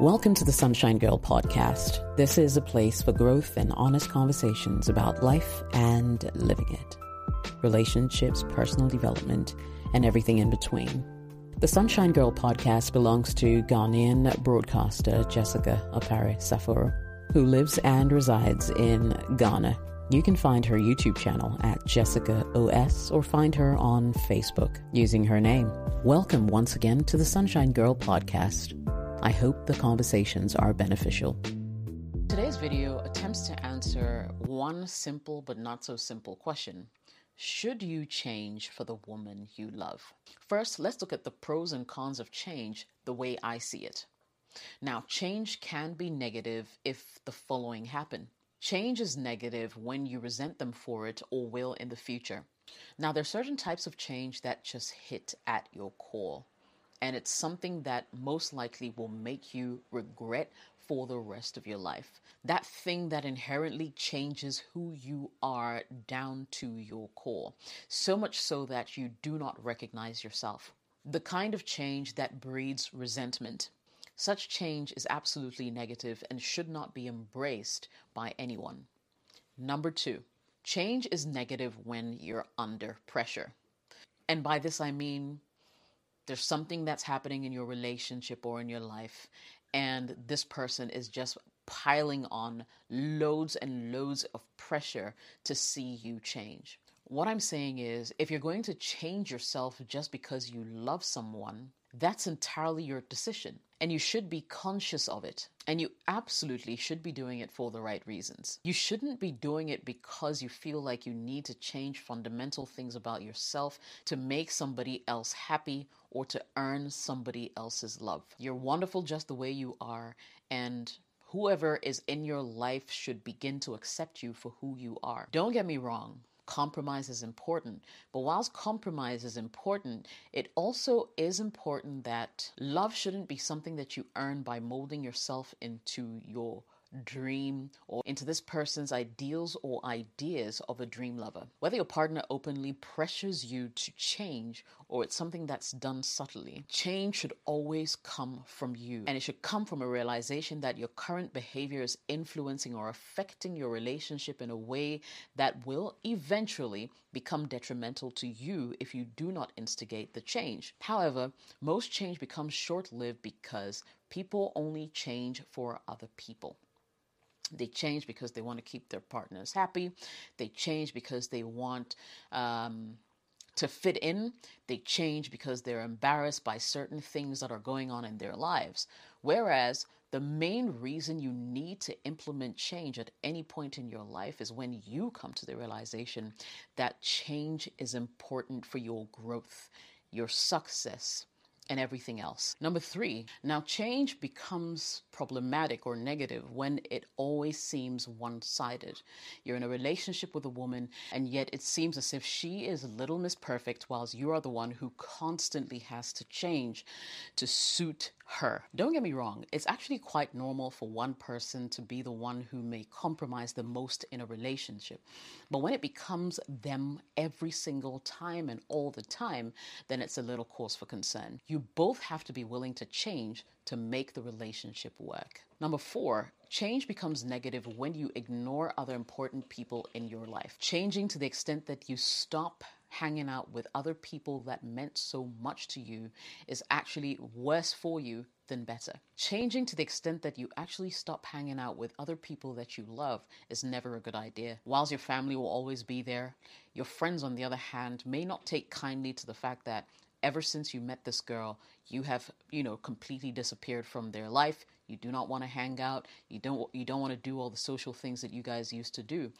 Welcome to the Sunshine Girl podcast. This is a place for growth and honest conversations about life and living it, relationships, personal development, and everything in between. The Sunshine Girl podcast belongs to Ghanaian broadcaster Jessica Opare Saforo, who lives and resides in Ghana. You can find her YouTube channel at Jessica OS or find her on Facebook using her name. Welcome once again to the Sunshine Girl podcast. I hope the conversations are beneficial. Today's video attempts to answer one simple but not so simple question. Should you change for the woman you love? First, let's look at the pros and cons of change the way I see it. Now, change can be negative if the following happen. Change is negative when you resent them for it or will in the future. Now, there are certain types of change that just hit at your core and it's something that most likely will make you regret for the rest of your life. That thing that inherently changes who you are down to your core, so much so that you do not recognize yourself. The kind of change that breeds resentment. Such change is absolutely negative and should not be embraced by anyone. Number two, change is negative when you're under pressure. And by this I mean there's something that's happening in your relationship or in your life, and this person is just piling on loads and loads of pressure to see you change. What I'm saying is, if you're going to change yourself just because you love someone, that's entirely your decision. And you should be conscious of it. And you absolutely should be doing it for the right reasons. You shouldn't be doing it because you feel like you need to change fundamental things about yourself to make somebody else happy or to earn somebody else's love. You're wonderful just the way you are. And whoever is in your life should begin to accept you for who you are. Don't get me wrong compromise is important. But whilst compromise is important, it also is important that love shouldn't be something that you earn by molding yourself into your dream or into this person's ideals or ideas of a dream lover. Whether your partner openly pressures you to change or it's something that's done subtly, change should always come from you. And it should come from a realization that your current behavior is influencing or affecting your relationship in a way that will eventually become detrimental to you if you do not instigate the change. However, most change becomes short lived because people only change for other people. They change because they want to keep their partners happy. They change because they want um, to fit in. They change because they're embarrassed by certain things that are going on in their lives. Whereas the main reason you need to implement change at any point in your life is when you come to the realization that change is important for your growth, your success, and everything else. Number three, now change becomes problematic or negative when it always seems one sided. You're in a relationship with a woman, and yet it seems as if she is a little miss perfect, whilst you are the one who constantly has to change to suit her. Don't get me wrong, it's actually quite normal for one person to be the one who may compromise the most in a relationship. But when it becomes them every single time and all the time, then it's a little cause for concern. You both have to be willing to change to make the relationship work. Number four, change becomes negative when you ignore other important people in your life. Changing to the extent that you stop hanging out with other people that meant so much to you is actually worse for you than better. Changing to the extent that you actually stop hanging out with other people that you love is never a good idea. Whilst your family will always be there, your friends, on the other hand, may not take kindly to the fact that ever since you met this girl, you have, you know, completely disappeared from their life. You do not want to hang out. You don't you don't want to do all the social things that you guys used to do.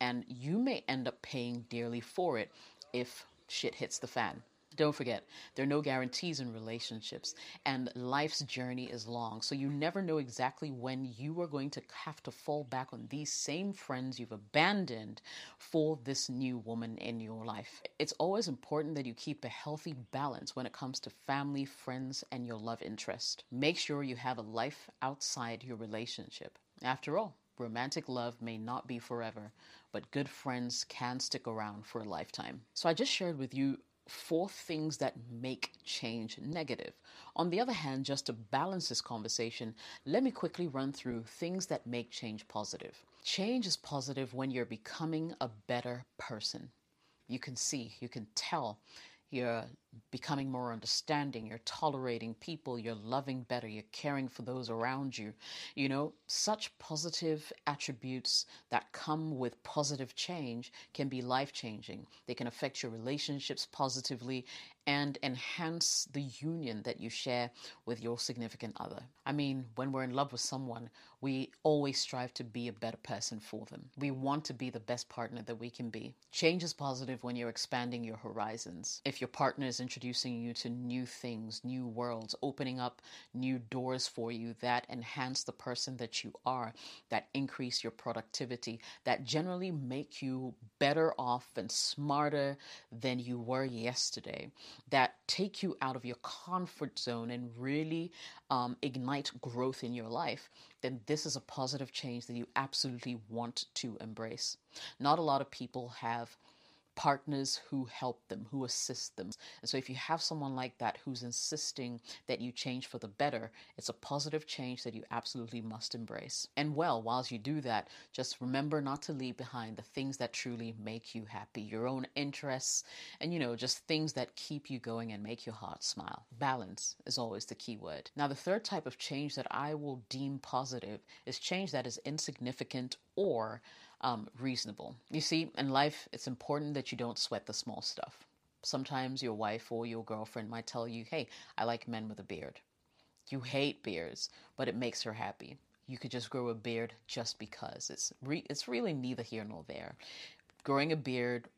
And you may end up paying dearly for it if shit hits the fan. Don't forget, there are no guarantees in relationships, and life's journey is long. So you never know exactly when you are going to have to fall back on these same friends you've abandoned for this new woman in your life. It's always important that you keep a healthy balance when it comes to family, friends, and your love interest. Make sure you have a life outside your relationship. After all, romantic love may not be forever, but good friends can stick around for a lifetime. So I just shared with you four things that make change negative. On the other hand, just to balance this conversation, let me quickly run through things that make change positive. Change is positive when you're becoming a better person. You can see, you can tell you're becoming more understanding, you're tolerating people, you're loving better, you're caring for those around you. You know, such positive attributes that come with positive change can be life changing. They can affect your relationships positively and enhance the union that you share with your significant other. I mean, when we're in love with someone, we always strive to be a better person for them. We want to be the best partner that we can be. Change is positive when you're expanding your horizons. If your partner is introducing you to new things, new worlds, opening up new doors for you that enhance the person that you are, that increase your productivity, that generally make you better off and smarter than you were yesterday, that take you out of your comfort zone and really um, ignite growth in your life, then this is a positive change that you absolutely want to embrace. Not a lot of people have partners who help them, who assist them. And so if you have someone like that who's insisting that you change for the better, it's a positive change that you absolutely must embrace. And well, whilst you do that, just remember not to leave behind the things that truly make you happy, your own interests, and you know, just things that keep you going and make your heart smile. Balance is always the key word. Now, the third type of change that I will deem positive is change that is insignificant or um, reasonable. You see, in life, it's important that you don't sweat the small stuff. Sometimes your wife or your girlfriend might tell you, hey, I like men with a beard. You hate beards, but it makes her happy. You could just grow a beard just because. It's, re- it's really neither here nor there. Growing a beard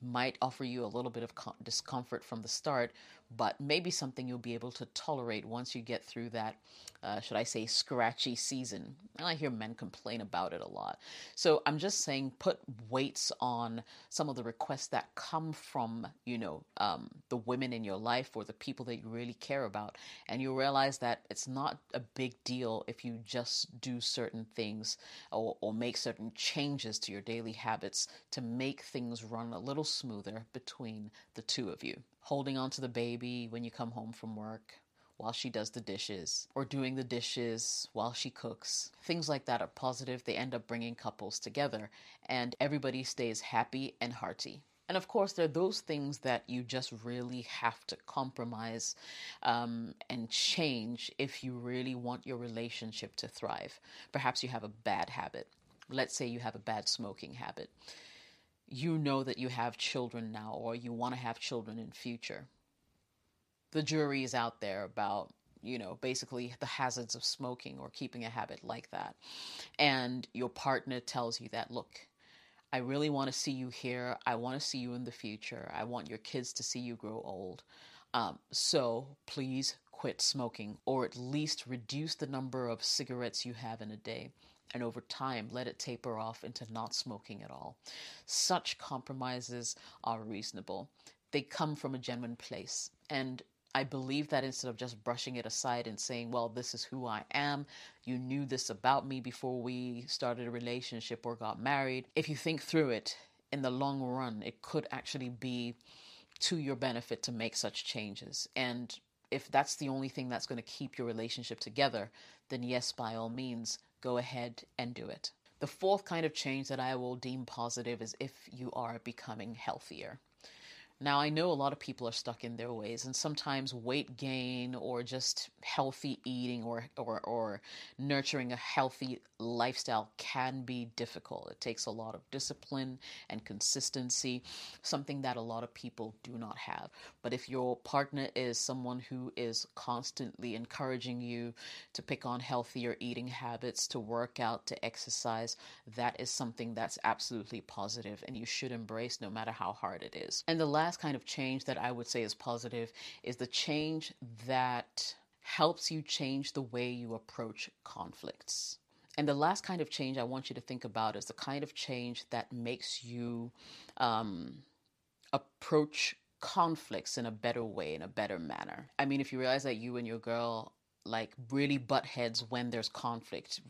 might offer you a little bit of discomfort from the start, but maybe something you'll be able to tolerate once you get through that, uh, should I say, scratchy season. And I hear men complain about it a lot. So I'm just saying, put weights on some of the requests that come from, you know, um, the women in your life or the people that you really care about. And you'll realize that it's not a big deal if you just do certain things or, or make certain changes to your daily habits to make things run a little smoother between the two of you holding on to the baby when you come home from work while she does the dishes, or doing the dishes while she cooks. Things like that are positive. They end up bringing couples together, and everybody stays happy and hearty. And of course, there are those things that you just really have to compromise um, and change if you really want your relationship to thrive. Perhaps you have a bad habit. Let's say you have a bad smoking habit you know that you have children now or you want to have children in future. The jury is out there about, you know, basically the hazards of smoking or keeping a habit like that. And your partner tells you that, look, I really want to see you here. I want to see you in the future. I want your kids to see you grow old. Um, so please quit smoking or at least reduce the number of cigarettes you have in a day and over time let it taper off into not smoking at all. Such compromises are reasonable. They come from a genuine place. And I believe that instead of just brushing it aside and saying, well, this is who I am, you knew this about me before we started a relationship or got married, if you think through it in the long run, it could actually be to your benefit to make such changes. And if that's the only thing that's going to keep your relationship together, then yes, by all means, go ahead and do it. The fourth kind of change that I will deem positive is if you are becoming healthier. Now, I know a lot of people are stuck in their ways, and sometimes weight gain or just healthy eating or, or, or nurturing a healthy lifestyle can be difficult. It takes a lot of discipline and consistency, something that a lot of people do not have. But if your partner is someone who is constantly encouraging you to pick on healthier eating habits, to work out, to exercise, that is something that's absolutely positive and you should embrace no matter how hard it is. And the last last kind of change that I would say is positive is the change that helps you change the way you approach conflicts. And the last kind of change I want you to think about is the kind of change that makes you um, approach conflicts in a better way, in a better manner. I mean, if you realize that you and your girl like really butt heads when there's conflict,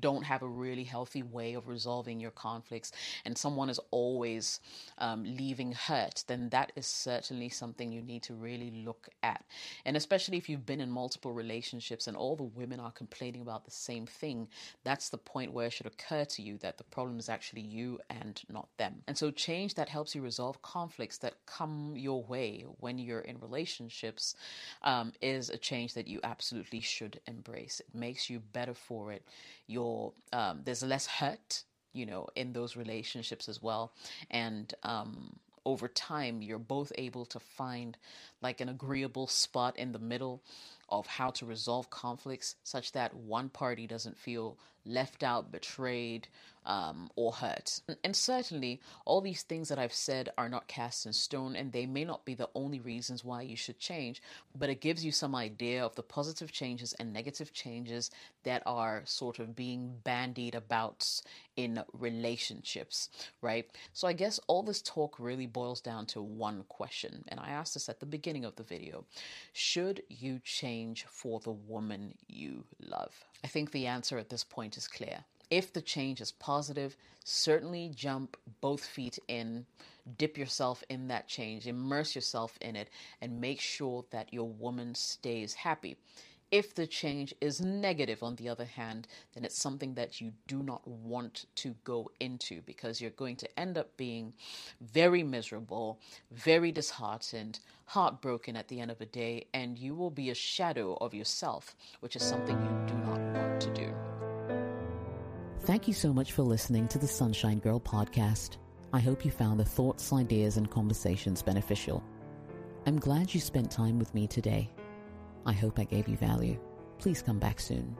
don't have a really healthy way of resolving your conflicts, and someone is always um, leaving hurt, then that is certainly something you need to really look at. And especially if you've been in multiple relationships and all the women are complaining about the same thing, that's the point where it should occur to you that the problem is actually you and not them. And so, change that helps you resolve conflicts that come your way when you're in relationships um, is a change that you absolutely should embrace. It makes you better for it. You're, um, there's less hurt, you know, in those relationships as well. And, um, over time, you're both able to find like an agreeable spot in the middle of how to resolve conflicts such that one party doesn't feel left out, betrayed, um, or hurt. And certainly, all these things that I've said are not cast in stone, and they may not be the only reasons why you should change, but it gives you some idea of the positive changes and negative changes that are sort of being bandied about in relationships, right? So, I guess all this talk really boils down to one question, and I asked this at the beginning of the video Should you change for the woman you love? I think the answer at this point is clear. If the change is positive, certainly jump both feet in, dip yourself in that change, immerse yourself in it, and make sure that your woman stays happy. If the change is negative, on the other hand, then it's something that you do not want to go into because you're going to end up being very miserable, very disheartened, heartbroken at the end of the day, and you will be a shadow of yourself, which is something you do not want to do. Thank you so much for listening to the Sunshine Girl podcast. I hope you found the thoughts, ideas, and conversations beneficial. I'm glad you spent time with me today. I hope I gave you value. Please come back soon.